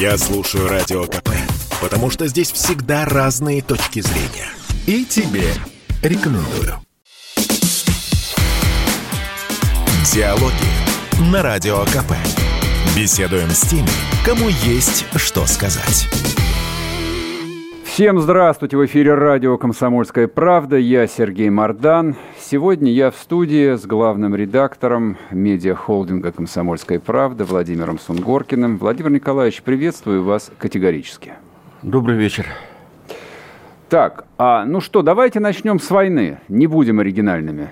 Я слушаю Радио КП, потому что здесь всегда разные точки зрения. И тебе рекомендую. Диалоги на Радио КП. Беседуем с теми, кому есть что сказать. Всем здравствуйте! В эфире радио «Комсомольская правда». Я Сергей Мордан. Сегодня я в студии с главным редактором медиахолдинга «Комсомольская правда» Владимиром Сунгоркиным. Владимир Николаевич, приветствую вас категорически. Добрый вечер. Так, а, ну что, давайте начнем с войны. Не будем оригинальными.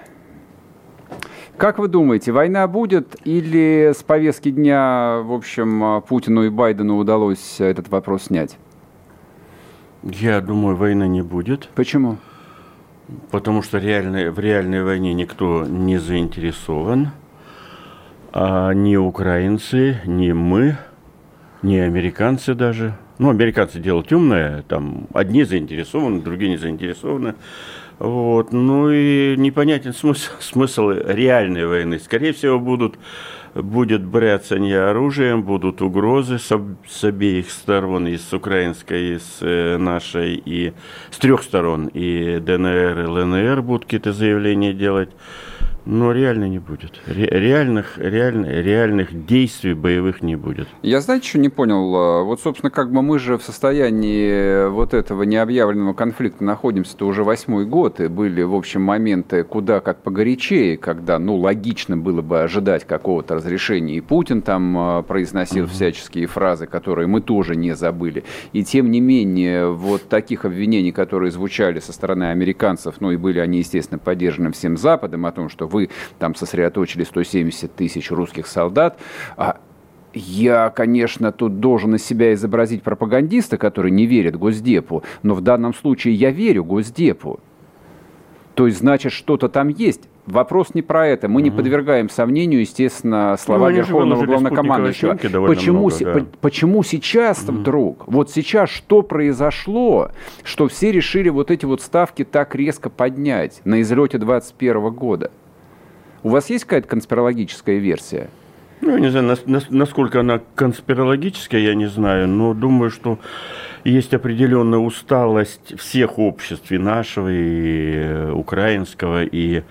Как вы думаете, война будет или с повестки дня, в общем, Путину и Байдену удалось этот вопрос снять? Я думаю, войны не будет. Почему? Потому что реальной, в реальной войне никто не заинтересован. А ни украинцы, ни мы, ни американцы даже. Ну, американцы дело темное, там одни заинтересованы, другие не заинтересованы. Вот. Ну и непонятен смысл, смысл реальной войны. Скорее всего, будут будет бряцание оружием, будут угрозы с, с обеих сторон, и с украинской, и с э, нашей, и с трех сторон, и ДНР, и ЛНР будут какие-то заявления делать. Но реально не будет. Ре- реальных, реально, реальных действий боевых не будет. Я, знаете, что не понял? А, вот, собственно, как бы мы же в состоянии вот этого необъявленного конфликта находимся-то уже восьмой год, и были, в общем, моменты куда как погорячее, когда, ну, логично было бы ожидать какого-то разрешения, и Путин там а, произносил угу. всяческие фразы, которые мы тоже не забыли. И тем не менее, вот таких обвинений, которые звучали со стороны американцев, ну, и были они, естественно, поддержаны всем Западом, о том, что вы там сосредоточили 170 тысяч русских солдат, а я, конечно, тут должен из себя изобразить пропагандиста, который не верит Госдепу, но в данном случае я верю Госдепу. То есть, значит, что-то там есть. Вопрос не про это. Мы угу. не подвергаем сомнению, естественно, слова ну, Верховного Главнокомандующего. Почему, много, да. по, почему сейчас угу. вдруг, вот сейчас что произошло, что все решили вот эти вот ставки так резко поднять на излете 2021 года? У вас есть какая-то конспирологическая версия? Ну, не знаю, насколько она конспирологическая, я не знаю, но думаю, что есть определенная усталость всех обществ, и нашего, и э, украинского, и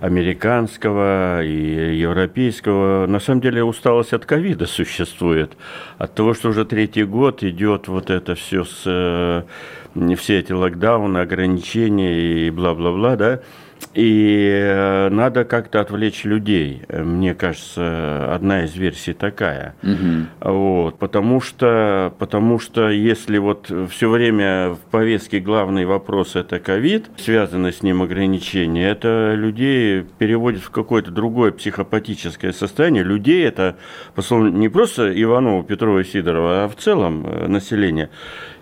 американского, и европейского. На самом деле усталость от ковида существует, от того, что уже третий год идет вот это все с э, все эти локдауны, ограничения и бла-бла-бла, да, и э, надо как-то отвлечь людей. Мне кажется, одна из версий такая. Угу. Вот, потому, что, потому что если вот все время в повестке главный вопрос это ковид, связанный с ним ограничения, это людей переводит в какое-то другое психопатическое состояние. Людей это, по слову, не просто Иванова, Петрова и Сидорова, а в целом э, население.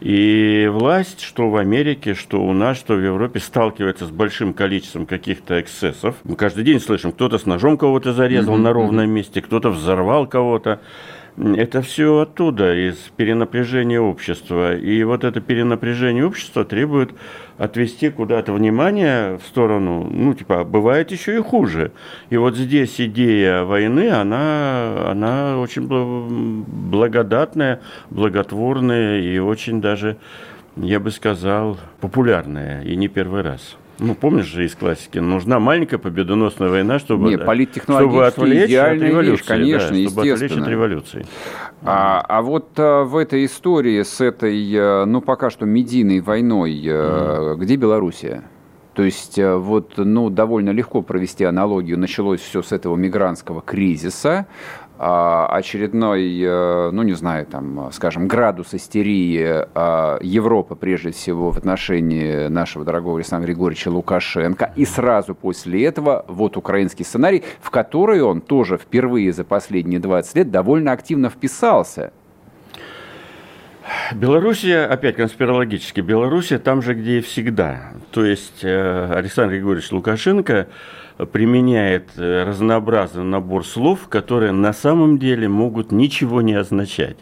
И власть, что в Америке, что у нас, что в Европе, сталкивается с большим количеством каких-то эксцессов. Мы каждый день слышим, кто-то с ножом кого-то зарезал mm-hmm. на ровном месте, кто-то взорвал кого-то. Это все оттуда, из перенапряжения общества. И вот это перенапряжение общества требует отвести куда-то внимание в сторону, ну, типа, бывает еще и хуже. И вот здесь идея войны, она, она очень благодатная, благотворная и очень даже, я бы сказал, популярная, и не первый раз. Ну, помнишь же из классики, нужна маленькая победоносная война, чтобы, Не, чтобы отвлечь от революции. Вещь, конечно, да, чтобы отвлечь от революции. А, а вот а, в этой истории с этой, э, ну, пока что медийной войной, mm. где Белоруссия? То есть вот, ну, довольно легко провести аналогию. Началось все с этого мигрантского кризиса. А, очередной, э, ну не знаю, там, скажем, градус истерии а, Европы, прежде всего, в отношении нашего дорогого Александра Григорьевича Лукашенко. И сразу после этого вот украинский сценарий, в который он тоже впервые за последние 20 лет довольно активно вписался. Белоруссия, опять конспирологически, Белоруссия там же, где и всегда. То есть э, Александр Григорьевич Лукашенко применяет разнообразный набор слов, которые на самом деле могут ничего не означать.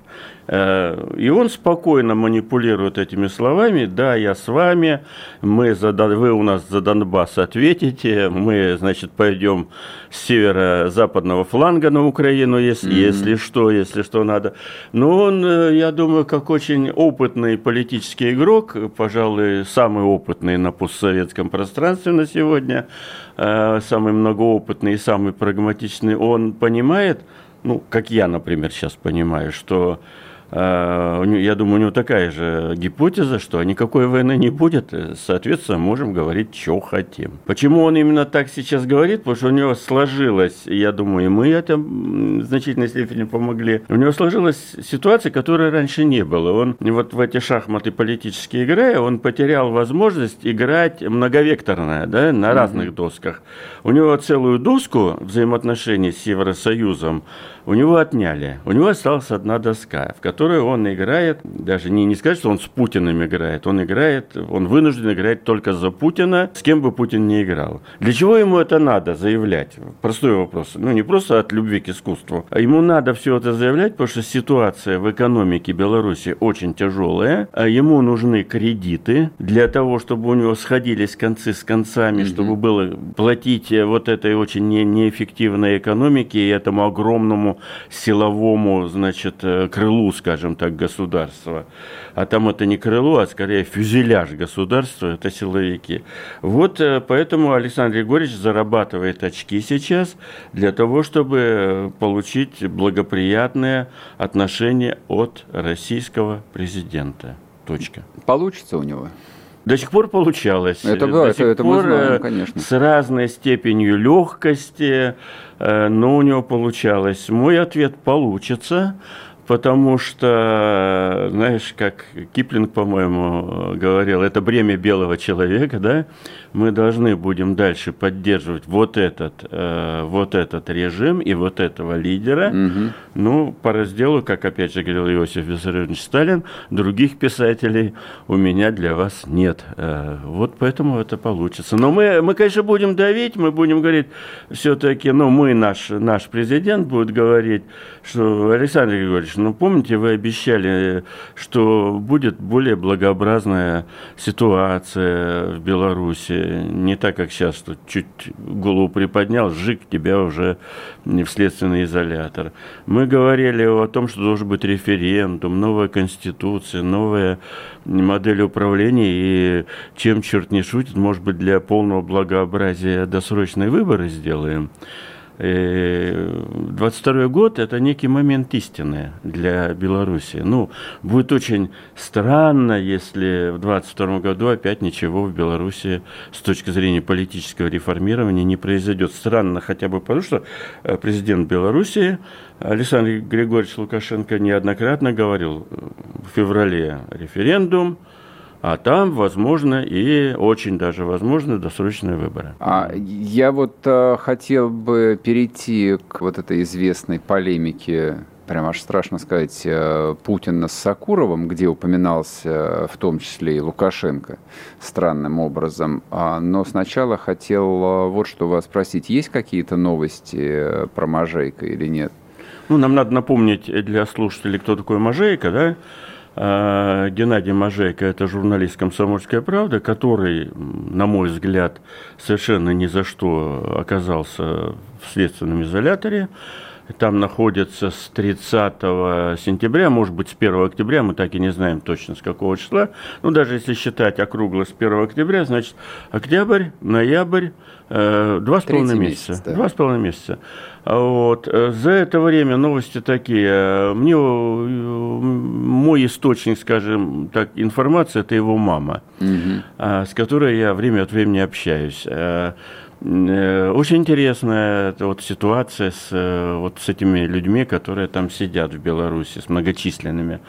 Э, и он спокойно манипулирует этими словами. Да, я с вами, мы за, вы у нас за Донбасс ответите, мы, значит, пойдем с северо-западного фланга на Украину, если, mm-hmm. если что, если что надо. Но он, э, я думаю, как очень опытный политический игрок, пожалуй, самый опытный на постсоветском пространстве на сегодня, э, самый многоопытный и самый прагматичный, он понимает, ну, как я, например, сейчас понимаю, что я думаю, у него такая же гипотеза, что никакой войны не будет, соответственно, можем говорить, что хотим. Почему он именно так сейчас говорит? Потому что у него сложилось, я думаю, и мы это в значительной степени помогли, у него сложилась ситуация, которой раньше не было. Он вот в эти шахматы политические играя, он потерял возможность играть многовекторно, да, на разных mm-hmm. досках. У него целую доску взаимоотношений с Евросоюзом у него отняли. У него осталась одна доска, в которой он играет, даже не, не сказать, что он с Путиным играет, он играет, он вынужден играть только за Путина, с кем бы Путин не играл. Для чего ему это надо заявлять? Простой вопрос. Ну, не просто от любви к искусству. А ему надо все это заявлять, потому что ситуация в экономике Беларуси очень тяжелая, а ему нужны кредиты для того, чтобы у него сходились концы с концами, mm-hmm. чтобы было платить вот этой очень не, неэффективной экономике и этому огромному силовому, значит, э, крылу, скажем так, государства. А там это не крыло, а скорее фюзеляж государства, это силовики. Вот э, поэтому Александр Григорьевич зарабатывает очки сейчас для того, чтобы э, получить благоприятное отношение от российского президента. Точка. Получится у него? До сих пор получалось. Это, да, это, это мы знаем, конечно. С разной степенью легкости, Э, но у него получалось. Мой ответ получится, потому что, знаешь, как Киплинг, по-моему, говорил, это бремя белого человека, да, мы должны будем дальше поддерживать вот этот, э, вот этот режим и вот этого лидера. Угу. Ну, по разделу, как опять же говорил Иосиф Виссарионович Сталин, других писателей у меня для вас нет. Э, вот поэтому это получится. Но мы, мы конечно, будем давить, мы будем говорить все-таки, ну, мы, наш, наш президент будет говорить, что, Александр Григорьевич, ну, помните, вы обещали, что будет более благообразная ситуация в Беларуси, не так, как сейчас, что чуть голову приподнял, жик тебя уже в следственный изолятор. Мы говорили о том, что должен быть референдум, новая конституция, новая модель управления, и чем черт не шутит, может быть, для полного благообразия досрочные выборы сделаем. 22 э, год – это некий момент истины для Беларуси. Ну, будет очень странно, если в 22 году опять ничего в Беларуси с точки зрения политического реформирования не произойдет. Странно хотя бы потому, что э, президент Беларуси Александр Григорьевич Лукашенко неоднократно говорил э, в феврале референдум – а там, возможно, и очень даже возможно досрочные выборы. А я вот а, хотел бы перейти к вот этой известной полемике прям аж страшно сказать, э, Путина с Сакуровым, где упоминался в том числе и Лукашенко странным образом. А, но сначала хотел вот что вас спросить. Есть какие-то новости про Можейко или нет? Ну, нам надо напомнить для слушателей, кто такой Можейко, да? А, Геннадий Мажейко – это журналист «Комсомольская правда», который, на мой взгляд, совершенно ни за что оказался в следственном изоляторе. Там находится с 30 сентября, может быть, с 1 октября, мы так и не знаем точно с какого числа. Ну, даже если считать округло с 1 октября, значит, октябрь, ноябрь, э, два с половиной месяца. Два с половиной месяца. Вот. За это время новости такие. Мне мой источник, скажем так, информации, это его мама, угу. с которой я время от времени общаюсь. Э, очень интересная вот ситуация с, э, вот с этими людьми, которые там сидят в Беларуси, с многочисленными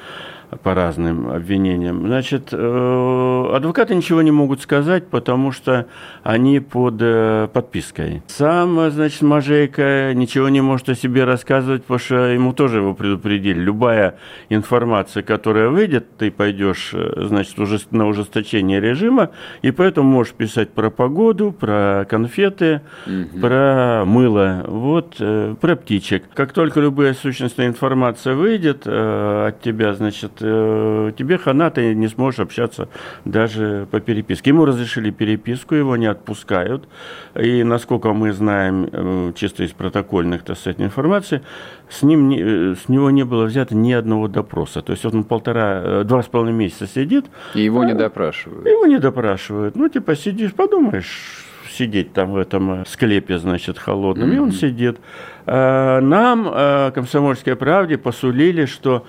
по разным обвинениям. Значит, э, адвокаты ничего не могут сказать, потому что они под э, подпиской. Сам, значит, Мажейка ничего не может о себе рассказывать, потому что ему тоже его предупредили. Любая информация, которая выйдет, ты пойдешь, э, значит, уже на ужесточение режима, и поэтому можешь писать про погоду, про конфеты, угу. про мыло, вот, про птичек. Как только любая сущностная информация выйдет от тебя, значит, э, тебе хана, ты не сможешь общаться даже по переписке. Ему разрешили переписку, его не отпускают. И насколько мы знаем, э, чисто из протокольных, так сказать, информации, с, ним не, э, с него не было взято ни одного допроса. То есть он полтора, э, два с половиной месяца сидит. И его а, не допрашивают. Его не допрашивают. Ну, типа, сидишь, подумаешь, сидеть там в этом склепе, значит, холодном. Mm-hmm. И он сидит. А, нам, комсомольской правде, посулили, что,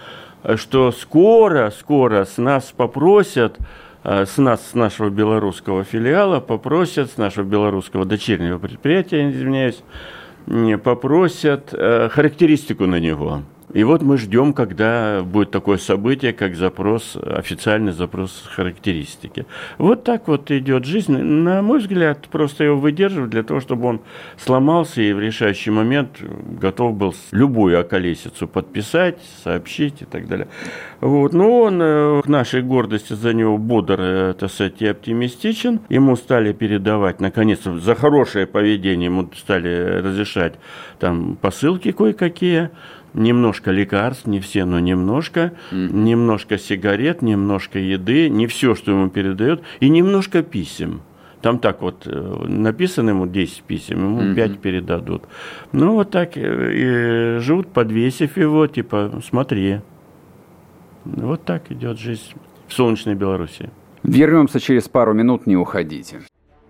что скоро, скоро с нас попросят с нас, с нашего белорусского филиала, попросят, с нашего белорусского дочернего предприятия, извиняюсь, попросят э, характеристику на него. И вот мы ждем, когда будет такое событие, как запрос, официальный запрос характеристики. Вот так вот идет жизнь. На мой взгляд, просто его выдерживать для того, чтобы он сломался и в решающий момент готов был любую околесицу подписать, сообщить и так далее. Вот. Но он э, к нашей гордости за него бодр, э, так сказать, и оптимистичен. Ему стали передавать, наконец, за хорошее поведение ему стали разрешать там посылки кое-какие немножко лекарств, не все, но немножко, mm-hmm. немножко сигарет, немножко еды, не все, что ему передают, и немножко писем. Там так вот э, написано ему 10 писем, ему mm-hmm. 5 передадут. Ну, вот так э, и живут, подвесив его, типа, смотри. Вот так идет жизнь в солнечной Беларуси. Вернемся через пару минут, не уходите.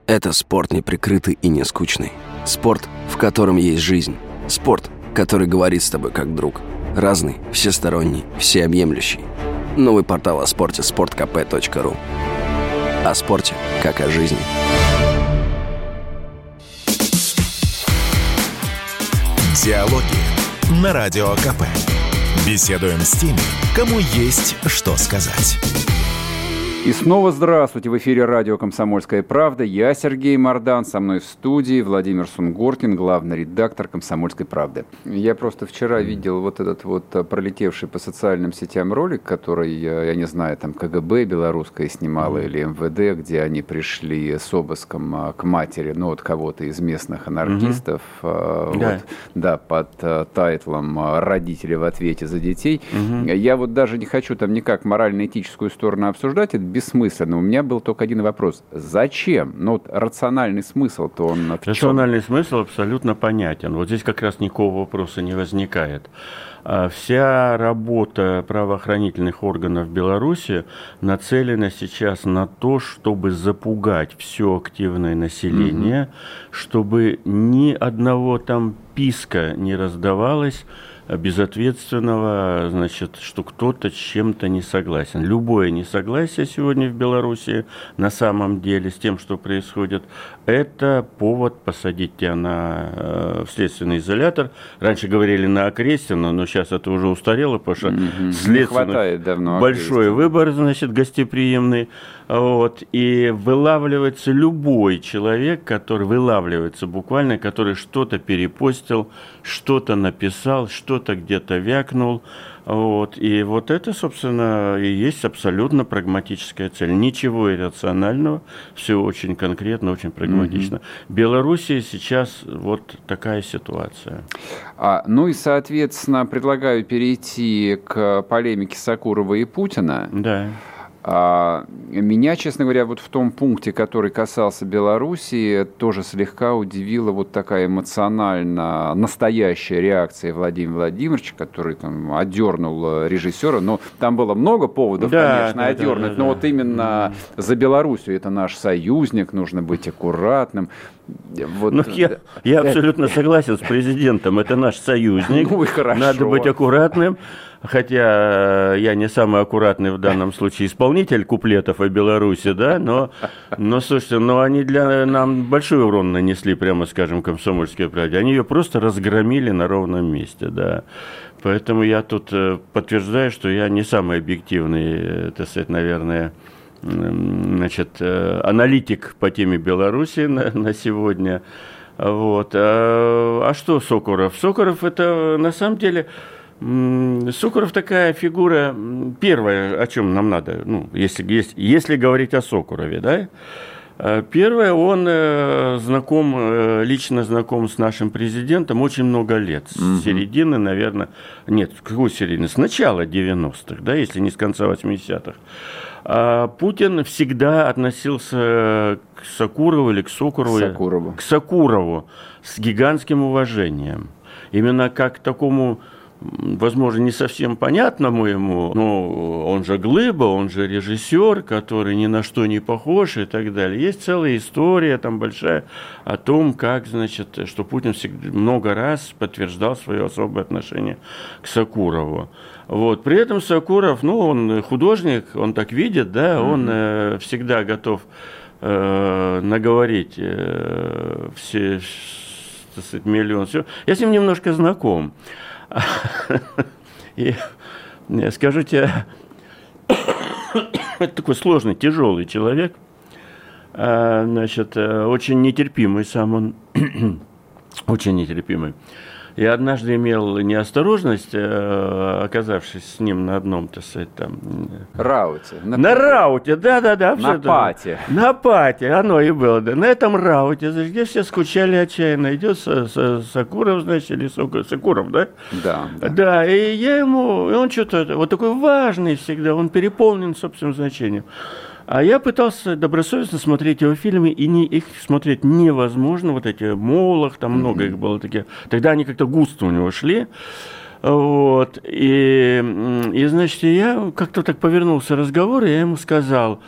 Это спорт неприкрытый и не скучный. Спорт, в котором есть жизнь. Спорт, который говорит с тобой как друг. Разный, всесторонний, всеобъемлющий. Новый портал о спорте – sportkp.ru О спорте, как о жизни. Диалоги на Радио КП. Беседуем с теми, кому есть что сказать. И снова здравствуйте. В эфире радио «Комсомольская правда». Я Сергей Мордан. Со мной в студии Владимир Сунгоркин, главный редактор «Комсомольской правды». Я просто вчера видел вот этот вот э, пролетевший по социальным сетям ролик, который, я не знаю, там КГБ белорусская снимала или МВД, где они пришли с обыском э, к матери, ну, от кого-то из местных анархистов. Угу. Вот, да. да, под тайтлом «Родители в ответе за детей». Угу. Я вот даже не хочу там никак морально-этическую сторону обсуждать, это бессмысленно. У меня был только один вопрос. Зачем? Ну, вот рациональный смысл-то он в Рациональный чем? смысл абсолютно понятен. Вот здесь как раз никакого вопроса не возникает. А вся работа правоохранительных органов Беларуси нацелена сейчас на то, чтобы запугать все активное население, угу. чтобы ни одного там писка не раздавалось, безответственного, значит, что кто-то с чем-то не согласен. Любое несогласие сегодня в Беларуси на самом деле с тем, что происходит, это повод посадить тебя на, э, в следственный изолятор. Раньше говорили на Окрестина, но сейчас это уже устарело, потому что mm-hmm. следственный большой выбор, значит, гостеприимный. Вот, и вылавливается любой человек, который вылавливается буквально, который что-то перепостил, что-то написал, что-то где-то вякнул. Вот, и вот это, собственно, и есть абсолютно прагматическая цель. Ничего иррационального, все очень конкретно, очень прагматично. Угу. Белоруссия сейчас вот такая ситуация. А, ну и, соответственно, предлагаю перейти к полемике Сакурова и Путина. Да. А, меня, честно говоря, вот в том пункте, который касался Белоруссии, тоже слегка удивила вот такая эмоционально настоящая реакция Владимира Владимировича, который там одернул режиссера. Но там было много поводов, да, конечно, да, одернуть, да, да, но да. вот именно за Белоруссию это наш союзник, нужно быть аккуратным. Вот, ну, я, я абсолютно согласен с президентом, это наш союзник. Ну и хорошо. Надо быть аккуратным. Хотя э, я не самый аккуратный в данном случае исполнитель куплетов о Беларуси, да, но, но слушайте, но они для нам большой урон нанесли, прямо скажем, комсомольские правде. Они ее просто разгромили на ровном месте, да. Поэтому я тут э, подтверждаю, что я не самый объективный, э, так сказать, наверное, значит, аналитик по теме Беларуси на, на сегодня. Вот. А, а что Сокуров? Сокуров это на самом деле Сокуров такая фигура, первая, о чем нам надо, ну, если, если, если говорить о Сокурове, да, Э, первое, он э, знаком, э, лично знаком с нашим президентом очень много лет. С угу. середины, наверное, нет, с какой середины? С начала 90-х, да, если не с конца 80-х. А Путин всегда относился к Сакурову или к Сокурову, Сакурову. к Сакурову с гигантским уважением. Именно как к такому возможно, не совсем понятному ему, но он же глыба, он же режиссер, который ни на что не похож и так далее. Есть целая история там большая о том, как, значит, что Путин всегда, много раз подтверждал свое особое отношение к Сакурову. Вот. При этом Сакуров, ну, он художник, он так видит, да, он э, всегда готов э, наговорить э, все, сказать, миллион. Все. Я с ним немножко знаком. И скажу тебе, это такой сложный, тяжелый человек, а, значит, э, очень нетерпимый сам он, очень нетерпимый. Я однажды имел неосторожность, э, оказавшись с ним на одном, так сказать, там... Рауте. На, на рауте, да-да-да. На пате. На пате, оно и было, да. На этом рауте, где все скучали отчаянно. Идет Сакуров, значит, или Сакуров, да? Да. Да, да и я ему, и он что-то, вот такой важный всегда, он переполнен собственным значением. А я пытался добросовестно смотреть его фильмы, и не, их смотреть невозможно. Вот эти Молох, там mm-hmm. много их было таких. Тогда они как-то густо у него шли. Вот. И, и, значит, я как-то так повернулся разговор, и я ему сказал,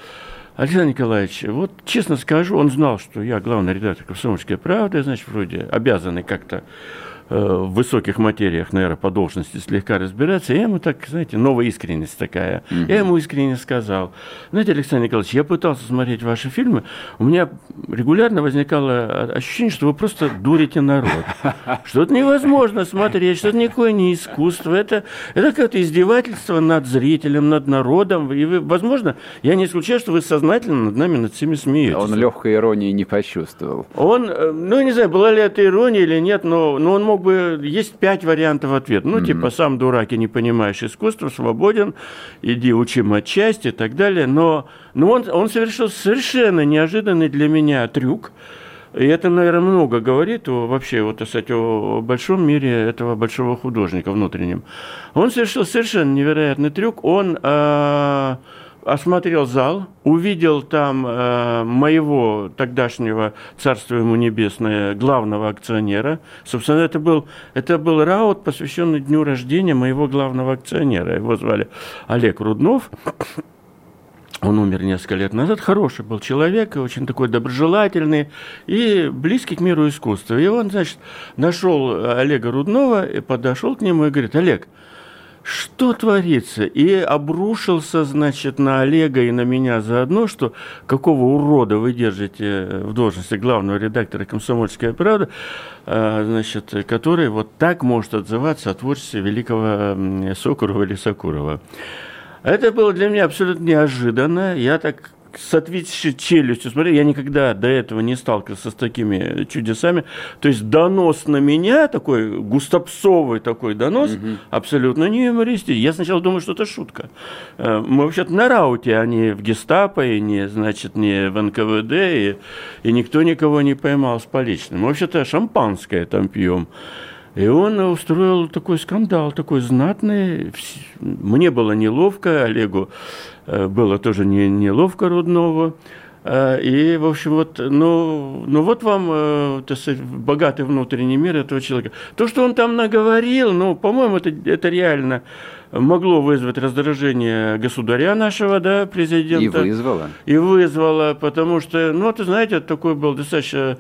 Александр Николаевич, вот честно скажу, он знал, что я главный редактор «Комсомольской правды», значит, вроде обязанный как-то в высоких материях, наверное, по должности слегка разбираться, я ему так, знаете, новая искренность такая. Mm-hmm. Я ему искренне сказал, знаете, Александр Николаевич, я пытался смотреть ваши фильмы, у меня регулярно возникало ощущение, что вы просто дурите народ. Что это невозможно смотреть, что это никакое не искусство, это, это какое-то издевательство над зрителем, над народом. И вы, возможно, я не исключаю, что вы сознательно над нами, над всеми смеетесь. Он легкой иронии не почувствовал. Он, э, ну, не знаю, была ли это ирония или нет, но, но он мог бы... Есть пять вариантов ответа. Ну, mm-hmm. типа, сам дурак и не понимаешь искусства, свободен, иди учи матчасть и так далее. Но, но он, он совершил совершенно неожиданный для меня трюк. И это, наверное, много говорит о, вообще, вот, кстати, о большом мире этого большого художника внутреннем. Он совершил совершенно невероятный трюк. Он... Э, осмотрел зал, увидел там э, моего тогдашнего, царство ему небесное, главного акционера. Собственно, это был, это был раут, посвященный дню рождения моего главного акционера. Его звали Олег Руднов. Он умер несколько лет назад. Хороший был человек, очень такой доброжелательный и близкий к миру искусства. И он, значит, нашел Олега Руднова и подошел к нему и говорит, Олег, что творится? И обрушился, значит, на Олега и на меня заодно, что какого урода вы держите в должности главного редактора «Комсомольская правда», значит, который вот так может отзываться о творчестве великого Сокурова или Сокурова. Это было для меня абсолютно неожиданно. Я так с отвисшей челюстью, смотри, я никогда до этого не сталкивался с такими чудесами. То есть донос на меня, такой густопсовый такой донос, угу. абсолютно не юмористический. Я сначала думаю, что это шутка. Э, мы вообще-то на рауте, а не в гестапо, и не, значит, не в НКВД, и, и никто никого не поймал с поличным. Мы вообще-то шампанское там пьем. И он устроил такой скандал, такой знатный. Мне было неловко, Олегу э, было тоже не, неловко Рудного. Э, и, в общем, вот, ну, ну вот вам, э, так сказать, богатый внутренний мир этого человека. То, что он там наговорил, ну, по-моему, это, это реально могло вызвать раздражение государя нашего, да, президента. И вызвало. И вызвало, потому что, ну, ты знаете, такой был достаточно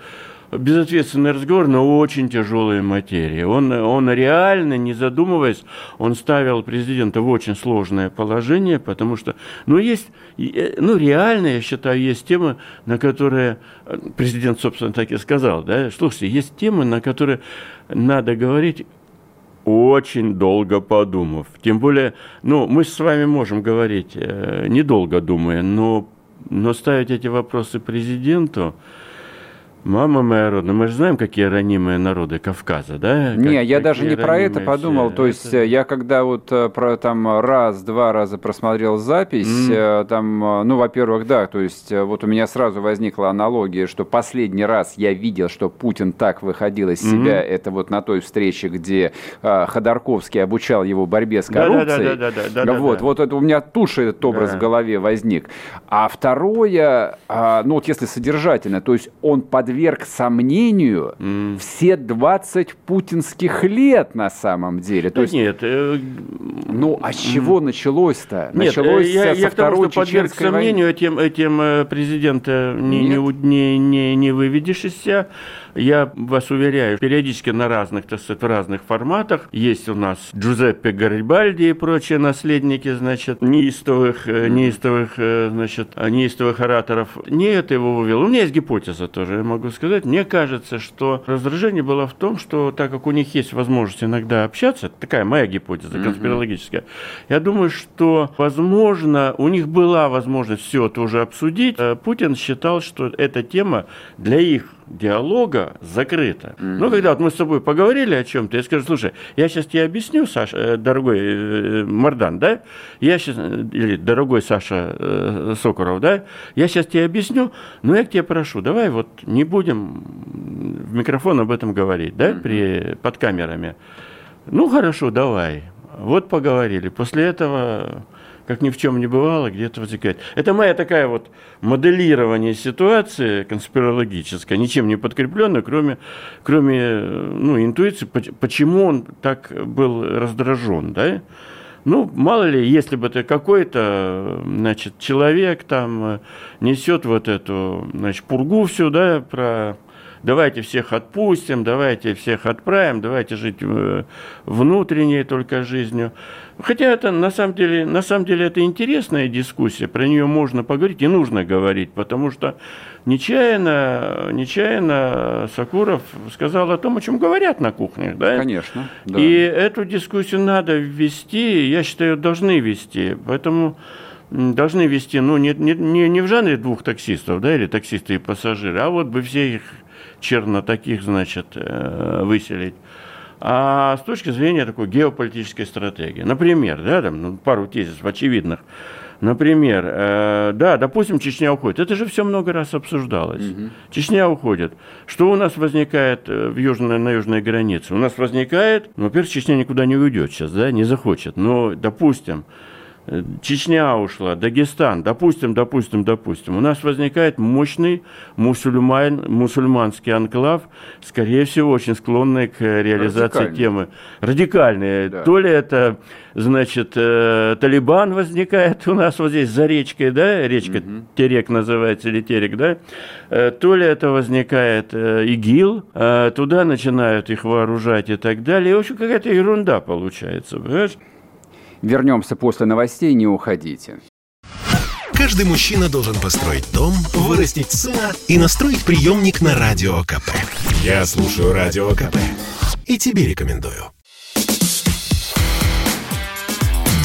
безответственный разговор на очень тяжелой материи. Он, он реально, не задумываясь, он ставил президента в очень сложное положение, потому что, ну, есть, э, ну, реально, я считаю, есть темы, на которые, э, президент, собственно, так и сказал, да, слушайте, есть темы, на которые надо говорить очень долго подумав. Тем более, ну, мы с вами можем говорить, э, недолго думая, но, но ставить эти вопросы президенту, Мама моя родная, мы же знаем, какие ранимые народы Кавказа, да? Не, как, я даже не про это подумал. Все. То есть это... я когда вот э, про там раз-два раза просмотрел запись, mm. там, э, ну, во-первых, да, то есть вот у меня сразу возникла аналогия, что последний раз я видел, что Путин так выходил из себя, mm-hmm. это вот на той встрече, где э, Ходорковский обучал его борьбе с коррупцией. Да, да, да, да, да, вот, да. вот это у меня туше этот образ да. в голове возник. А второе, э, ну вот если содержательно, то есть он под подверг сомнению mm. все 20 путинских лет на самом деле. То есть, нет. Э, ну, а с чего mm. началось-то? Нет, э, началось я, я со второй к тому, что подверг сомнению этим, этим э, президента не, не, не, не выведешь из себя. Я вас уверяю, периодически на разных, так сказать, в разных форматах есть у нас Джузеппе Гарибальди и прочие наследники, значит, неистовых, неистовых, значит, неистовых ораторов. Не это его вывело. У меня есть гипотеза тоже, я могу сказать. Мне кажется, что раздражение было в том, что так как у них есть возможность иногда общаться, такая моя гипотеза конспирологическая, я думаю, что, возможно, у них была возможность все это уже обсудить. Э, Путин считал, что эта тема для их диалога закрыто. Mm-hmm. Ну, когда вот мы с тобой поговорили о чем-то, я скажу, слушай, я сейчас тебе объясню, Саша, э, дорогой э, Мардан, да, я сейчас, э, или дорогой Саша э, Сокуров, да, я сейчас тебе объясню, но я к тебе прошу, давай вот не будем в микрофон об этом говорить, да, mm-hmm. при, под камерами. Ну, хорошо, давай. Вот поговорили. После этого как ни в чем не бывало, где-то возникает. Это моя такая вот моделирование ситуации конспирологическая, ничем не подкрепленная, кроме, кроме ну, интуиции, почему он так был раздражен, да? Ну, мало ли, если бы это какой-то, значит, человек там несет вот эту, значит, пургу всю, да, про давайте всех отпустим, давайте всех отправим, давайте жить э, внутренней только жизнью. Хотя это на самом деле, на самом деле это интересная дискуссия, про нее можно поговорить и нужно говорить, потому что нечаянно, нечаянно Сакуров сказал о том, о чем говорят на кухнях. Да? Конечно. Да. И эту дискуссию надо ввести, я считаю, должны вести. Поэтому должны вести, ну, не, не, не в жанре двух таксистов, да, или таксисты и пассажиры, а вот бы все их черно таких, значит, э, выселить. А с точки зрения такой геополитической стратегии, например, да, там, ну, пару тезисов очевидных, Например, э, да, допустим, Чечня уходит. Это же все много раз обсуждалось. Угу. Чечня уходит. Что у нас возникает э, в южной, на южной границе? У нас возникает, ну, во-первых, Чечня никуда не уйдет сейчас, да, не захочет. Но, допустим, Чечня ушла, Дагестан, допустим, допустим, допустим, у нас возникает мощный мусульман, мусульманский анклав, скорее всего, очень склонный к реализации Радикальный. темы. Радикальные. Да. То ли это, значит, э, Талибан возникает у нас вот здесь за речкой, да, речка угу. Терек называется, или Терек, да, э, то ли это возникает э, ИГИЛ, туда начинают их вооружать и так далее. И, в общем, какая-то ерунда получается, понимаешь? Вернемся после новостей, не уходите. Каждый мужчина должен построить дом, вырастить сына и настроить приемник на Радио КП. Я слушаю Радио КП и тебе рекомендую.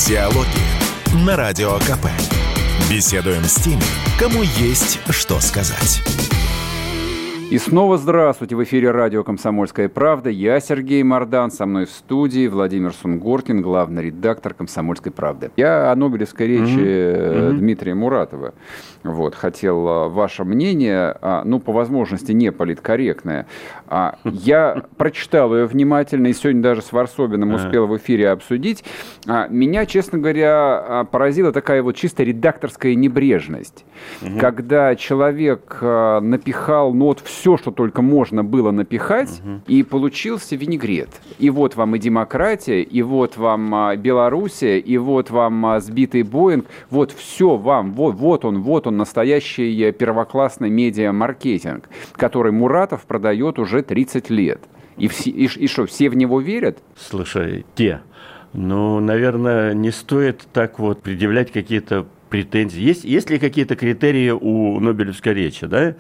Диалоги на Радио КП. Беседуем с теми, кому есть что сказать. И снова здравствуйте. В эфире радио «Комсомольская правда». Я Сергей Мордан. Со мной в студии Владимир Сунгоркин, главный редактор «Комсомольской правды». Я о Нобелевской речи mm-hmm. Дмитрия Муратова. Вот, хотел а, ваше мнение, а, ну, по возможности, не политкорректное. Я прочитал ее внимательно и сегодня даже с Варсобиным успел в эфире обсудить. Меня, честно говоря, поразила такая вот чисто редакторская небрежность. Когда человек напихал нот в все, что только можно было напихать, угу. и получился винегрет. И вот вам и демократия, и вот вам а, Белоруссия, и вот вам а, сбитый Боинг, вот все вам, вот, вот он, вот он, настоящий э, первоклассный медиа-маркетинг, который Муратов продает уже 30 лет. И, все, и, и что, все в него верят? Слушай, те, ну, наверное, не стоит так вот предъявлять какие-то претензии. Есть, есть ли какие-то критерии у Нобелевской речи, да?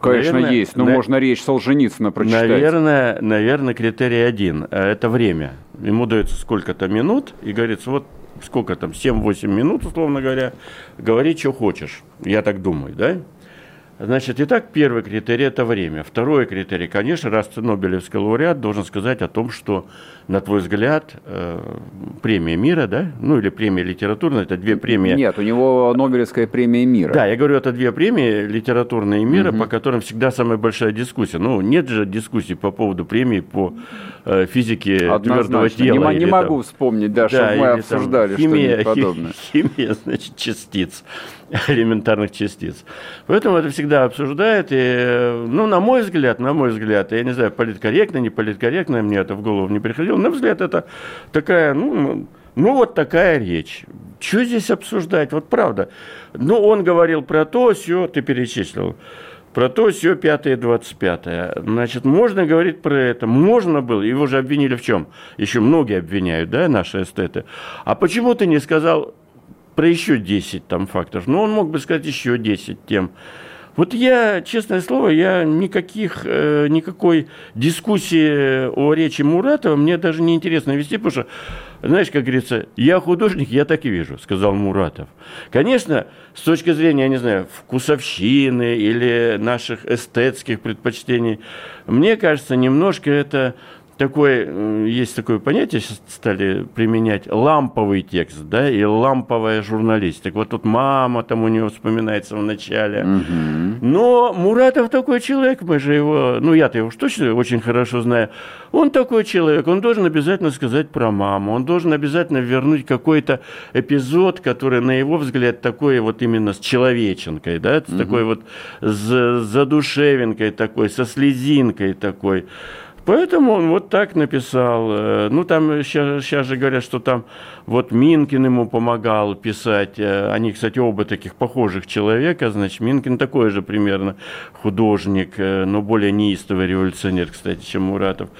Конечно, наверное, есть, но на... можно речь Солженицына прочитать. Наверное, наверное, критерий один – это время. Ему дается сколько-то минут, и говорится, вот сколько там, 7-8 минут, условно говоря, говори, что хочешь. Я так думаю, да? Значит, итак, первый критерий – это время. Второй критерий, конечно, раз ты Нобелевский лауреат, должен сказать о том, что, на твой взгляд, э, премия мира, да, ну или премия литературная, это две премии. Нет, у него Нобелевская премия мира. Да, я говорю, это две премии литературные мира, угу. по которым всегда самая большая дискуссия. Ну, нет же дискуссии по поводу премии по э, физике твердого тела. Не, не могу там, вспомнить, да, да чтобы мы обсуждали что-нибудь подобное. Химия, значит, частиц, элементарных частиц. Поэтому это всегда обсуждает, и, ну, на мой взгляд, на мой взгляд, я не знаю, политкорректно, не политкорректно, мне это в голову не приходило, на взгляд это такая, ну, ну, вот такая речь. Что здесь обсуждать? Вот правда. Ну, он говорил про то, все, ты перечислил. Про то, все, пятое, двадцать пятое. Значит, можно говорить про это. Можно было. Его же обвинили в чем? Еще многие обвиняют, да, наши эстеты. А почему ты не сказал про еще 10 там факторов? Ну, он мог бы сказать еще 10 тем. Вот я, честное слово, я никаких, э, никакой дискуссии о речи Муратова мне даже не интересно вести, потому что, знаешь, как говорится, я художник, я так и вижу, сказал Муратов. Конечно, с точки зрения, я не знаю, вкусовщины или наших эстетских предпочтений, мне кажется, немножко это такое, есть такое понятие, сейчас стали применять, ламповый текст, да, и ламповая журналистика. Вот тут мама там у него вспоминается в начале. Угу. Но Муратов такой человек, мы же его, ну я-то его уж точно очень хорошо знаю. Он такой человек, он должен обязательно сказать про маму, он должен обязательно вернуть какой-то эпизод, который, на его взгляд, такой вот именно с человеченкой, да, с угу. такой вот с задушевинкой такой, со слезинкой такой. Поэтому он вот так написал. Э, ну, там сейчас, сейчас же говорят, что там вот Минкин ему помогал писать. Э, они, кстати, оба таких похожих человека. Значит, Минкин такой же примерно художник, э, но более неистовый революционер, кстати, чем Муратов.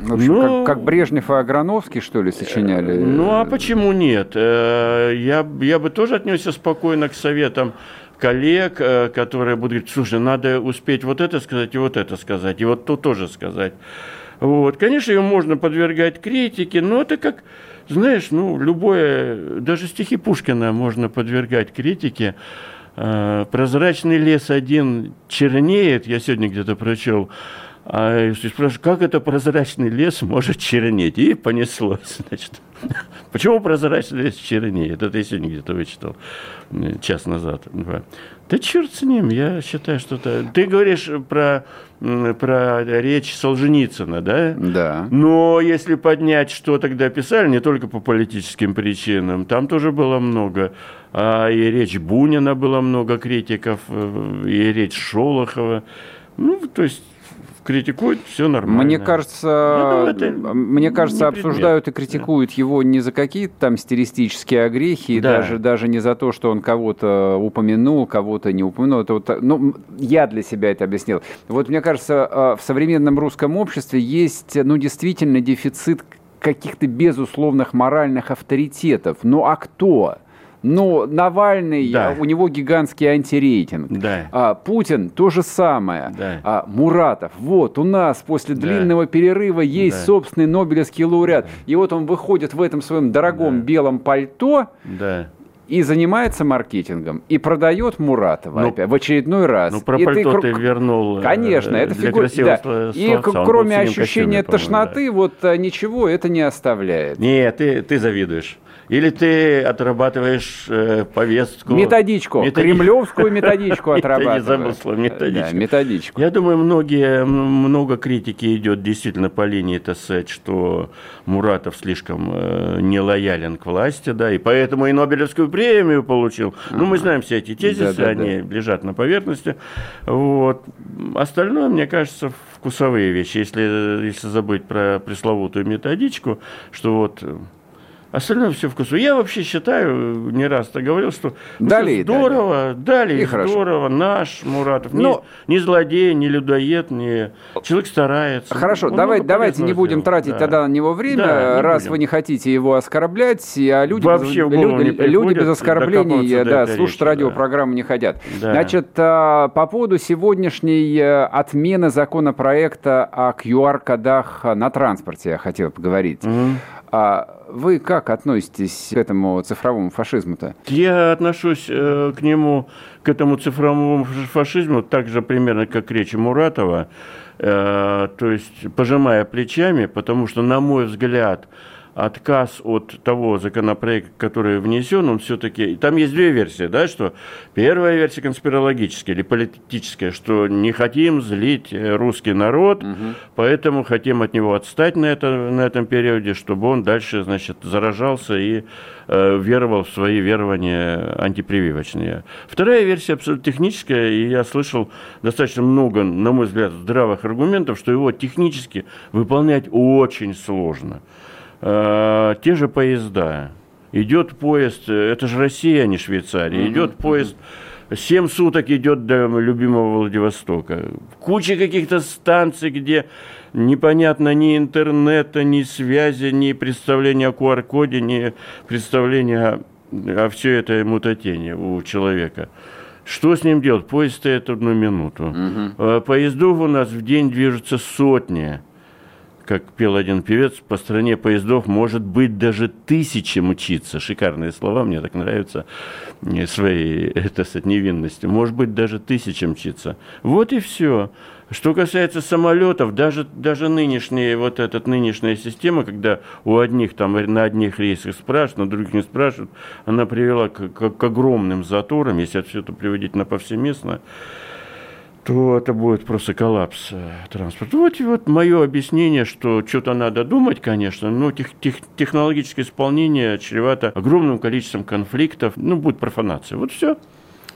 В общем, ну, как, как Брежнев и Аграновский, что ли, сочиняли? Ну, а почему нет? Я, я бы тоже отнесся спокойно к советам коллег, э, которые будут говорить, слушай, надо успеть вот это сказать и вот это сказать, и вот то тоже сказать. Вот. Конечно, ее можно подвергать критике, но это как, знаешь, ну, любое, даже стихи Пушкина можно подвергать критике. Э, Прозрачный лес один чернеет, я сегодня где-то прочел, а спрашиваю, как это прозрачный лес может чернеть? И понеслось, значит. Почему прозрачный лес чернеет? Это я сегодня где-то вычитал час назад. Да черт с ним, я считаю, что это... Ты говоришь про, про речь Солженицына, да? Да. Но если поднять, что тогда писали, не только по политическим причинам, там тоже было много. А и речь Бунина было много критиков, э, и речь Шолохова. Ну, то есть критикуют, все нормально. Мне кажется, думаю, мне кажется, обсуждают и критикуют да. его не за какие-то там стилистические огрехи, да. даже, даже не за то, что он кого-то упомянул, кого-то не упомянул. Это вот, ну, я для себя это объяснил. Вот мне кажется, а, в современном русском обществе есть, ну, действительно дефицит каких-то безусловных моральных авторитетов. Ну, а кто? Но Навальный, да. у него гигантский антирейтинг. Да. А, Путин то же самое. Да. А, Муратов, вот у нас после длинного да. перерыва есть да. собственный Нобелевский лауреат. И вот он выходит в этом своем дорогом да. белом пальто. Да и занимается маркетингом, и продает Муратова ну, опять в очередной раз. Ну, про и пальто ты, ты вернул. Э, Конечно, это фигура. Да. И кроме ощущения костюме, тошноты, да. вот э, ничего это не оставляет. Нет, ты, ты завидуешь. Или ты отрабатываешь э, повестку... Методичку, методичку. кремлевскую методичку отрабатываешь. Я не забыл слово методичку. Да, методичку. Я думаю, многие, много критики идет действительно по линии, так сказать, что Муратов слишком э, нелоялен к власти, да, и поэтому и Нобелевскую премию получил. Ага. Ну, мы знаем все эти тезисы, да, да, они да. лежат на поверхности. Вот. Остальное, мне кажется, вкусовые вещи. Если, если забыть про пресловутую методичку, что вот Остальное все вкусу. Я вообще считаю, не раз то говорил, что дали, здорово, дали, дали здорово, наш Муратов. Но... Не, не злодей, не людоед, не человек старается. Хорошо, Он давай, давайте не будем сделал. тратить да. тогда на него время, да, раз будем. вы не хотите его оскорблять, а люди, вообще без, люди, люди без оскорблений да, слушать речи, радиопрограмму да. не хотят. Да. Значит, а, по поводу сегодняшней э, отмены законопроекта о QR-кодах на транспорте я хотел поговорить. Угу вы как относитесь к этому цифровому фашизму-то? Я отношусь э, к нему, к этому цифровому фашизму так же примерно, как к речи Муратова, э, то есть пожимая плечами, потому что, на мой взгляд, отказ от того законопроекта, который внесен, он все-таки... Там есть две версии, да, что первая версия конспирологическая или политическая, что не хотим злить русский народ, угу. поэтому хотим от него отстать на, это, на этом периоде, чтобы он дальше, значит, заражался и э, веровал в свои верования антипрививочные. Вторая версия абсолютно техническая, и я слышал достаточно много, на мой взгляд, здравых аргументов, что его технически выполнять очень сложно. Э, те же поезда. Идет поезд, э, это же Россия, а не Швейцария, идет поезд, 7 суток идет до любимого Владивостока. Куча каких-то станций, где непонятно ни интернета, ни связи, ни представления о QR-коде, ни представления о, о все это мутатение у человека. Что с ним делать? Поезд стоит одну минуту. Угу. Поездов у нас в день движутся сотни как пел один певец, по стране поездов может быть даже тысячи мчиться. Шикарные слова, мне так нравятся своей, это сказать, невинностью. Может быть даже тысяча мчиться. Вот и все. Что касается самолетов, даже, даже нынешняя, вот эта нынешняя система, когда у одних там на одних рейсах спрашивают, на других не спрашивают, она привела к, к, к огромным заторам, если это все это приводить на повсеместно то это будет просто коллапс э, транспорта. Вот, вот мое объяснение, что что-то надо думать, конечно, но тех, тех, технологическое исполнение чревато огромным количеством конфликтов, ну, будет профанация. Вот все.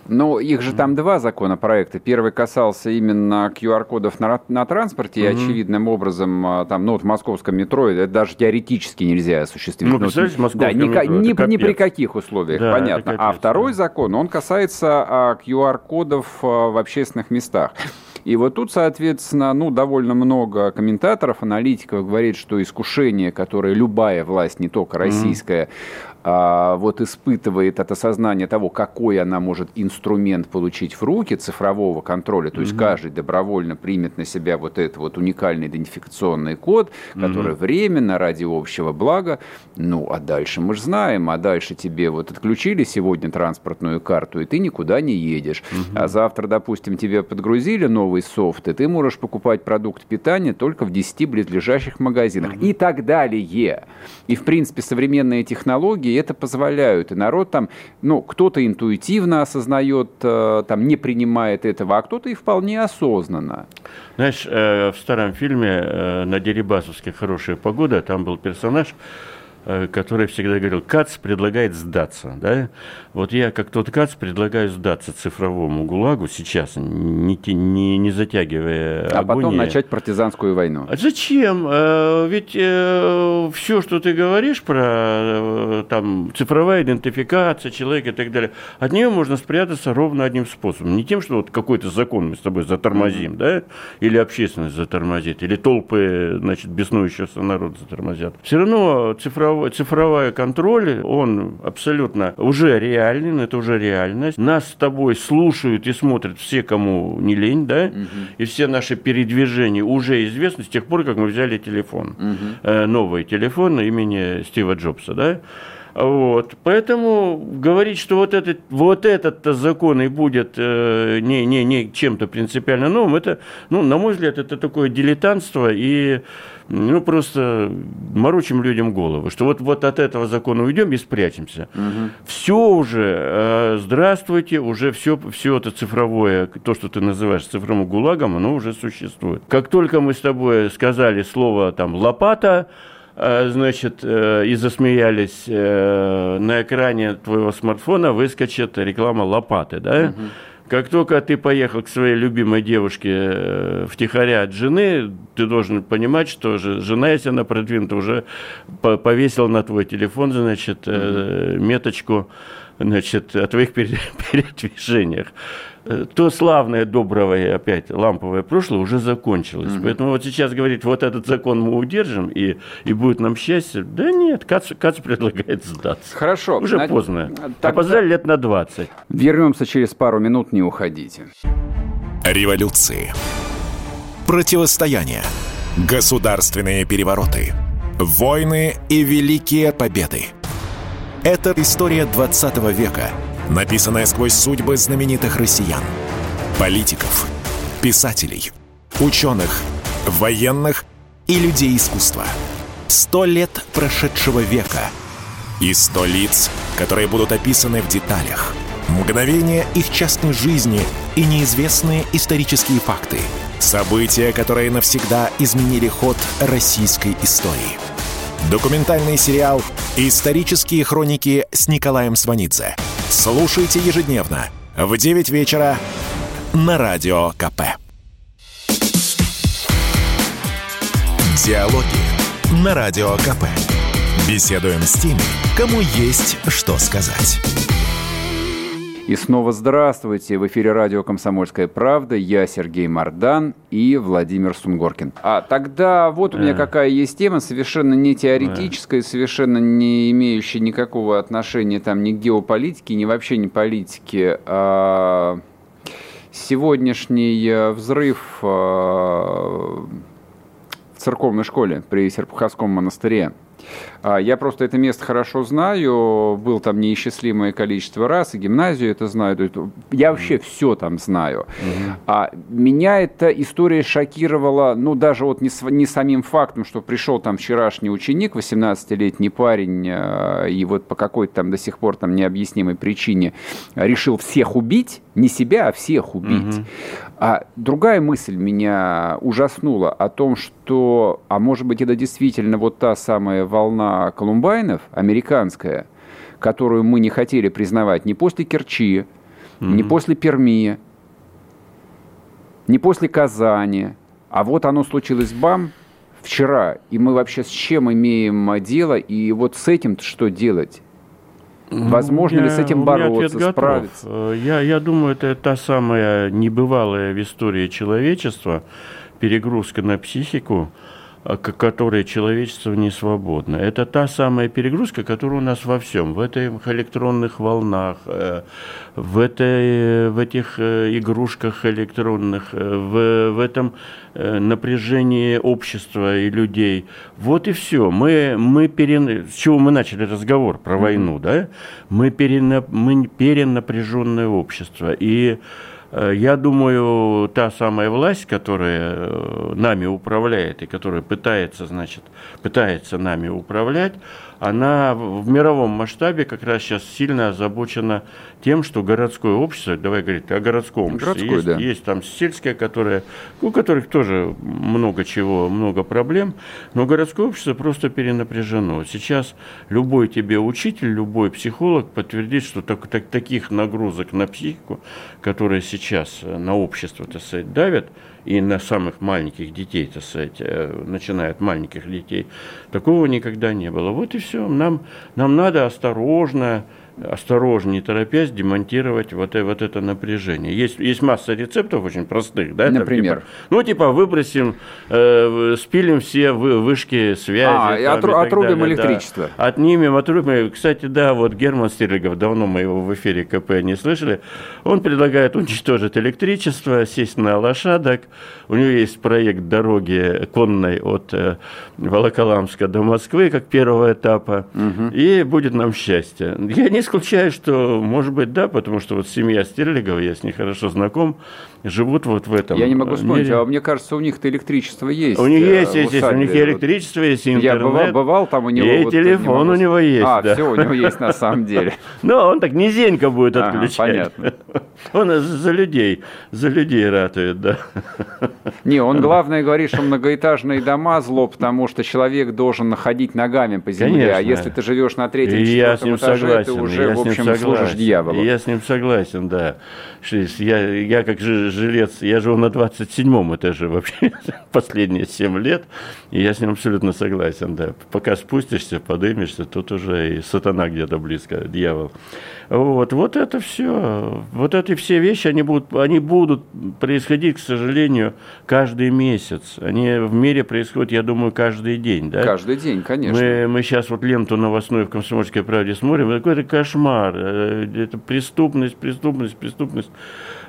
Но их же там два законопроекта. Первый касался именно QR-кодов на, на транспорте, и очевидным образом, а, там, ну, вот в московском метро это даже теоретически нельзя осуществить. Ну, представляете, да, ни, метро, ни, ни при каких условиях, да, понятно. Капец, а второй да. закон, он касается а, QR-кодов а, в общественных местах. И вот тут, соответственно, ну, довольно много комментаторов, аналитиков говорит, что искушение, которое любая власть, не только российская, mm-hmm а, вот испытывает от осознания того, какой она может инструмент получить в руки цифрового контроля, то есть угу. каждый добровольно примет на себя вот этот вот уникальный идентификационный код, который угу. временно ради общего блага, ну, а дальше мы же знаем, а дальше тебе вот отключили сегодня транспортную карту, и ты никуда не едешь, угу. а завтра, допустим, тебе подгрузили новый софт, и ты можешь покупать продукт питания только в 10 близлежащих магазинах угу. и так далее. И, в принципе, современные технологии технологии это позволяют. И народ там, ну, кто-то интуитивно осознает, э, там, не принимает этого, а кто-то и вполне осознанно. Знаешь, э, в старом фильме э, «На Дерибасовске хорошая погода» там был персонаж, который всегда говорил, КАЦ предлагает сдаться. Да? Вот я, как тот КАЦ, предлагаю сдаться цифровому ГУЛАГу сейчас, не, не, не затягивая А агонии. потом начать партизанскую войну. А зачем? Э, ведь э, все, что ты говоришь про там, цифровая идентификация человека и так далее, от нее можно спрятаться ровно одним способом. Не тем, что вот какой-то закон мы с тобой затормозим, mm-hmm. да, или общественность затормозит, или толпы, значит, беснующегося народа затормозят. Все равно цифровой цифровой, цифровой контроль, он абсолютно уже реален, это уже реальность. Нас с тобой слушают и смотрят все, кому не лень, да, угу. и все наши передвижения уже известны с тех пор, как мы взяли телефон, угу. новый телефон имени Стива Джобса, да. Вот. Поэтому говорить, что вот этот, вот этот закон и будет э, не, не, не чем-то принципиально новым, это, ну, на мой взгляд, это такое дилетантство и ну, просто морочим людям голову, что вот, вот от этого закона уйдем и спрячемся. Угу. Все уже, э, здравствуйте, уже все, все это цифровое, то, что ты называешь цифровым гулагом, оно уже существует. Как только мы с тобой сказали слово там «лопата», значит, э, и засмеялись, на экране твоего смартфона выскочит реклама лопаты, да? Угу. Как только ты поехал к своей любимой девушке э, втихаря от жены, ты должен понимать, что жена, если она продвинута, уже повесила на твой телефон, значит, mm-hmm. меточку значит, о твоих передвижениях. Э, то славное, доброе, опять ламповое прошлое уже закончилось. Угу. Поэтому вот сейчас говорить, вот этот закон мы удержим, и, и будет нам счастье. Да нет, Кац, Кац предлагает сдаться. Хорошо. Уже на... поздно. Так... Опоздали лет на 20. Вернемся через пару минут, не уходите. Революции. Противостояние. Государственные перевороты. Войны и великие победы. Это история 20 века, написанная сквозь судьбы знаменитых россиян. Политиков, писателей, ученых, военных и людей искусства. Сто лет прошедшего века и сто лиц, которые будут описаны в деталях. Мгновения их частной жизни и неизвестные исторические факты. События, которые навсегда изменили ход российской истории. Документальный сериал «Исторические хроники» с Николаем Сванидзе. Слушайте ежедневно в 9 вечера на Радио КП. Диалоги на Радио КП. Беседуем с теми, кому есть что сказать. И снова здравствуйте. В эфире радио «Комсомольская правда». Я Сергей Мордан и Владимир Сунгоркин. А тогда вот у меня какая есть тема, совершенно не теоретическая, совершенно не имеющая никакого отношения там ни к геополитике, ни вообще не политике. А сегодняшний э, взрыв э, в церковной школе при Серпуховском монастыре – я просто это место хорошо знаю, был там неисчислимое количество раз, и гимназию это знаю. Я вообще mm все там знаю. Mm-hmm. А меня эта история шокировала, ну, даже вот не, не самим фактом, что пришел там вчерашний ученик, 18-летний парень, а, и вот по какой-то там до сих пор там необъяснимой причине решил всех убить, не себя, а всех убить. Mm-hmm. А другая мысль меня ужаснула о том, что, а может быть, это действительно вот та самая волна Колумбайнов, американская, которую мы не хотели признавать ни после Керчи, mm-hmm. ни после Перми, ни после Казани. А вот оно случилось бам, вчера, и мы вообще с чем имеем дело, и вот с этим что делать? Возможно ли с этим бороться, справиться? Э, я, я думаю, это та самая небывалая в истории человечества перегрузка на психику, к которой человечество не свободно. Это та самая перегрузка, которая у нас во всем, в этих электронных волнах, э, в, этой, в этих э, игрушках электронных, э, в, в этом напряжении общества и людей. Вот и все. Мы, мы перен... С чего мы начали разговор про войну, да? Мы, перена... мы перенапряженное общество. И Э, я думаю, та самая власть, которая э, нами управляет и которая пытается, значит, пытается нами управлять, она в мировом масштабе как раз сейчас сильно озабочена тем, что городское общество, давай говорить о городском обществе, есть, да. есть там сельское, которое, у которых тоже много чего, много проблем, но городское общество просто перенапряжено. Сейчас любой тебе учитель, любой психолог подтвердит, что так, так, таких нагрузок на психику, которые сейчас на общество, так сказать, давят, и на самых маленьких детей, так сказать, э, начиная от маленьких детей, такого никогда не было. Вот и все. Нам, нам надо осторожно осторожно, не торопясь, демонтировать вот, э, вот это напряжение. Есть, есть масса рецептов очень простых, да? Например? Там, типа, ну, типа, выбросим, э, спилим все вышки связи. А, там, и отру, и отрубим далее, электричество. Да. Отнимем, отрубим. Кстати, да, вот Герман Стерлигов, давно мы его в эфире КП не слышали, он предлагает уничтожить электричество, сесть на лошадок. У него есть проект дороги конной от э, Волоколамска до Москвы, как первого этапа, угу. и будет нам счастье. Я не исключаю, что, может быть, да, потому что вот семья Стерлигова, я с ней хорошо знаком, живут вот в этом. Я не могу вспомнить, мире. а мне кажется, у них-то электричество есть. У них э, есть, есть, есть, у них и электричество, есть и интернет. Я бывал, бывал там у него. И вот, телефон могу... у него есть. А, да. все, у него есть на самом деле. Ну, он так низенько будет отключать. Понятно. Он за людей, за людей ратует, да. Не, он главное говорит, что многоэтажные дома зло, потому что человек должен находить ногами по земле, а если ты живешь на третьем, четвертом этаже, ты уже, в общем, служишь дьяволу. Я с ним согласен, да. Я, я как жилец, я живу на 27-м этаже вообще последние 7 лет, и я с ним абсолютно согласен, да. Пока спустишься, подымешься, тут уже и сатана где-то близко, дьявол. Вот, вот это все, вот эти все вещи, они будут, они будут происходить, к сожалению, каждый месяц. Они в мире происходят, я думаю, каждый день, да? Каждый день, конечно. Мы, мы сейчас вот ленту новостную в «Комсомольской правде» смотрим, какой-то кошмар, э, это преступность, преступность, преступность.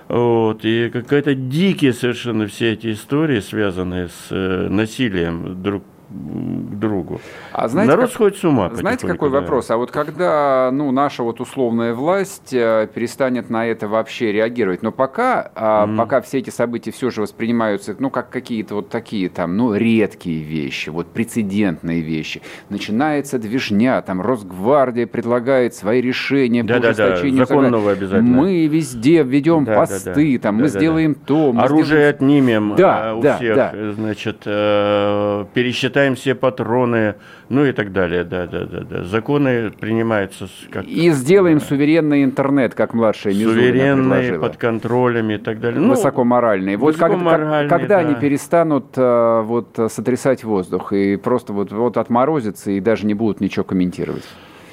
Вот, и какая-то дикие совершенно все эти истории, связанные с э, насилием друг другу. А знаете, Народ как, сходит с ума. Знаете, какой да. вопрос? А вот когда ну, наша вот условная власть э, перестанет на это вообще реагировать, но пока, mm. пока все эти события все же воспринимаются, ну, как какие-то вот такие там, ну, редкие вещи, вот прецедентные вещи, начинается движня, там Росгвардия предлагает свои решения да, по ужесточению. Да, да. Закон обязательно. Мы везде введем да, посты, да, да. там, да, мы да, сделаем да. то. Мы Оружие сделаем... отнимем да, у да, всех, да. значит, э, пересчитаем все патроны, ну и так далее, да, да, да, да. Законы принимаются как... И сделаем да. суверенный интернет, как младшая Мизулина Суверенные, под контролем и так далее. Ну, высокоморальные. Вот высокоморальные, как, когда да. они перестанут э, вот сотрясать воздух и просто вот, вот отморозятся и даже не будут ничего комментировать?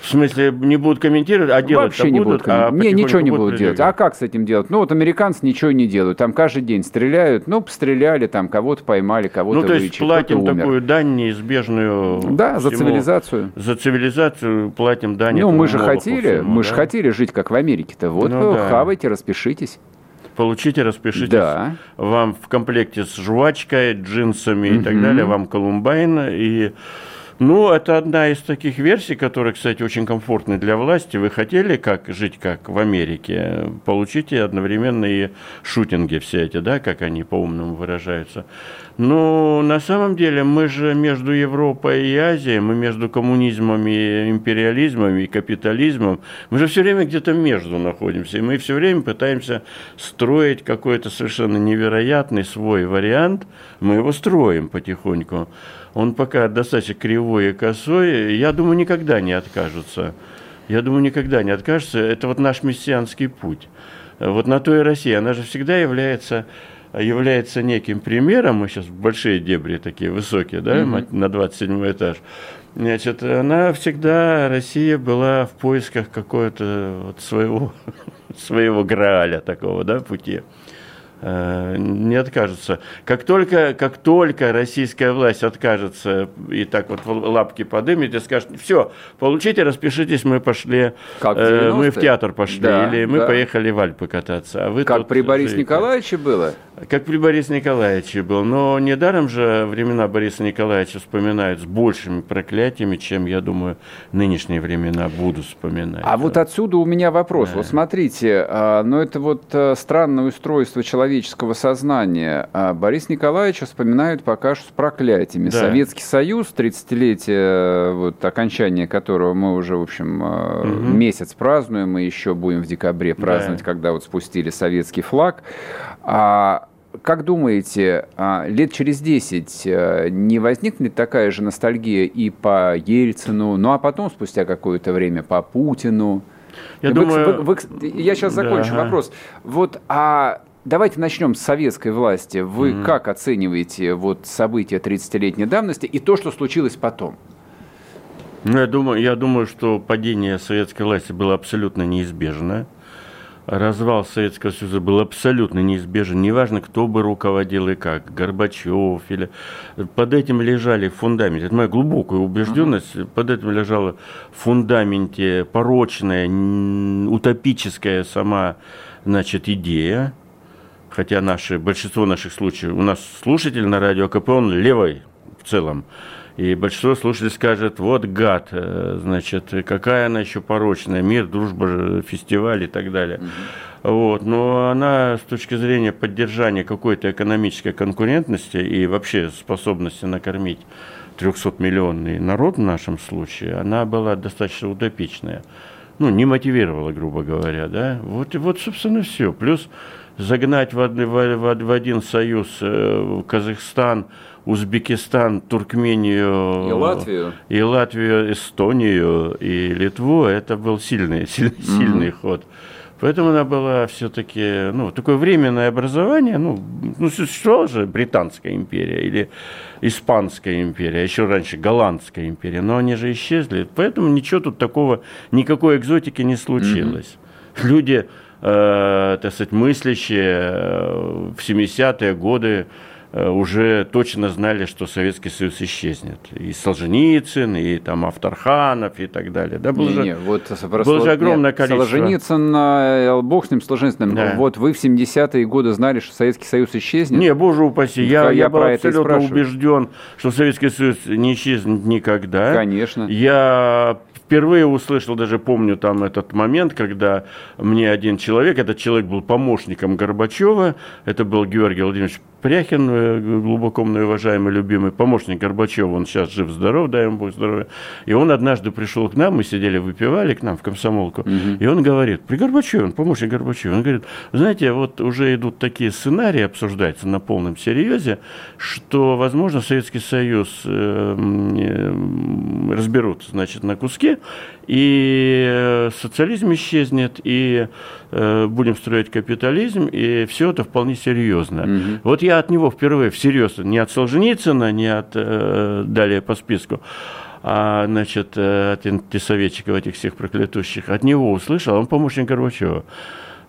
В смысле, не будут комментировать, а делать Вообще не будут. А не, ничего не будут делать. А как с этим делать? Ну, вот американцы ничего не делают. Там каждый день стреляют. Ну, постреляли, там кого-то поймали, кого-то Ну, то есть платим такую дань неизбежную. Да, за цивилизацию. За цивилизацию платим дань. Ну, мы же хотели, всему, мы да? же хотели жить как в Америке-то. Вот ну, да. хавайте, распишитесь. Получите, распишитесь. Да. Вам в комплекте с жвачкой, джинсами mm-hmm. и так далее, вам Колумбайн и ну, это одна из таких версий, которая, кстати, очень комфортная для власти. Вы хотели как жить как в Америке? Получите одновременно и шутинги все эти, да, как они по-умному выражаются. Ну, на самом деле, мы же между Европой и Азией, мы между коммунизмом и империализмом и капитализмом, мы же все время где-то между находимся. И мы все время пытаемся строить какой-то совершенно невероятный свой вариант. Мы его строим потихоньку он пока достаточно кривой и косой, я думаю, никогда не откажутся. Я думаю, никогда не откажутся. Это вот наш мессианский путь. Вот на то и Россия, она же всегда является является неким примером, мы сейчас большие дебри такие высокие, да, mm-hmm. на 27 этаж, значит, она всегда, Россия была в поисках какого-то вот своего, своего грааля такого, да, пути. Э, не откажутся. Как только, как только российская власть откажется и так вот лапки подымет и скажет, все, получите, распишитесь, мы пошли, как э, мы в театр пошли, да, или мы да. поехали в Альпы кататься. А вы как при Борисе Николаевиче было? Как при Борисе Николаевиче был. Но недаром же времена Бориса Николаевича вспоминают с большими проклятиями, чем, я думаю, нынешние времена будут вспоминать. А да. вот отсюда у меня вопрос. Да. Вот смотрите, но ну это вот э, странное устройство человеческого сознания. А Борис Николаевич вспоминают пока что с проклятиями. Да. Советский Союз, 30-летие, вот, окончание которого мы уже, в общем, угу. месяц празднуем, мы еще будем в декабре праздновать, да. когда вот спустили советский флаг. А как думаете, а, лет через 10 э, не возникнет такая же ностальгия и по Ельцину, ну а потом, спустя какое-то время, по Путину? Я, вы, думаю... вы, вы, я сейчас закончу да. вопрос. Вот, а давайте начнем с советской власти. Вы mm-hmm. как оцениваете вот события 30-летней давности и то, что случилось потом? Ну, я думаю, я думаю, что падение советской власти было абсолютно неизбежно развал Советского Союза был абсолютно неизбежен. Неважно, кто бы руководил и как, Горбачев или... Под этим лежали в фундаменте, это моя глубокая убежденность, uh-huh. под этим лежала в фундаменте порочная, утопическая сама, значит, идея, хотя наши, большинство наших случаев, у нас слушатель на радио КП, он левый в целом, и большинство слушателей скажет, вот гад, э, значит, какая она еще порочная, мир, дружба, фестиваль и так далее. Вот. Но она с точки зрения поддержания какой-то экономической конкурентности и вообще способности накормить 300-миллионный народ в нашем случае, она была достаточно утопичная. Ну, не мотивировала, грубо говоря, да. Вот, и вот собственно, все. Плюс загнать в, один, в, в один союз э, Казахстан, Узбекистан, Туркмению и Латвию, и Латвию, Эстонию и Литву, это был сильный, сильный, mm-hmm. сильный ход. Поэтому она была все-таки, ну, такое временное образование, ну, ну, существовала же Британская империя или Испанская империя, еще раньше Голландская империя, но они же исчезли, поэтому ничего тут такого, никакой экзотики не случилось. Mm-hmm. Люди, э, так сказать, мыслящие э, в 70-е годы, Э, уже точно знали, что Советский Союз исчезнет. И Солженицын, и там Авторханов, и так далее. Да, было, не, же, не, вот было же огромное нет, количество. Солженицын, э, бог с ним, Солженицын, да. вот вы в 70-е годы знали, что Советский Союз исчезнет? Не, боже упаси, я, я, я был абсолютно убежден, что Советский Союз не исчезнет никогда. Конечно. Я впервые услышал, даже помню там этот момент, когда мне один человек, этот человек был помощником Горбачева, это был Георгий Владимирович Пряхин, э, глубоко мной уважаемый, любимый помощник Горбачева, он сейчас жив-здоров, дай ему Бог здоровья. И он однажды пришел к нам, мы сидели, выпивали к нам в комсомолку, угу. и он говорит, при Горбачеве, он помощник Горбачева, он говорит, знаете, вот уже идут такие сценарии, обсуждаются на полном серьезе, что, возможно, Советский Союз э, э, разберут, значит, на куски, и социализм исчезнет, и будем строить капитализм, и все это вполне серьезно. Угу. Вот я от него впервые всерьез, не от Солженицына, не от э, далее по списку, а, значит, э, от антисоветчиков этих всех проклятущих, от него услышал, он помощник Горбачева,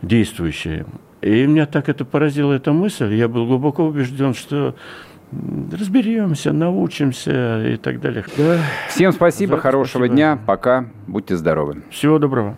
действующий. И меня так это поразила эта мысль, я был глубоко убежден, что разберемся, научимся и так далее. Да. Всем спасибо, Завтра хорошего спасибо. дня, пока, будьте здоровы. Всего доброго.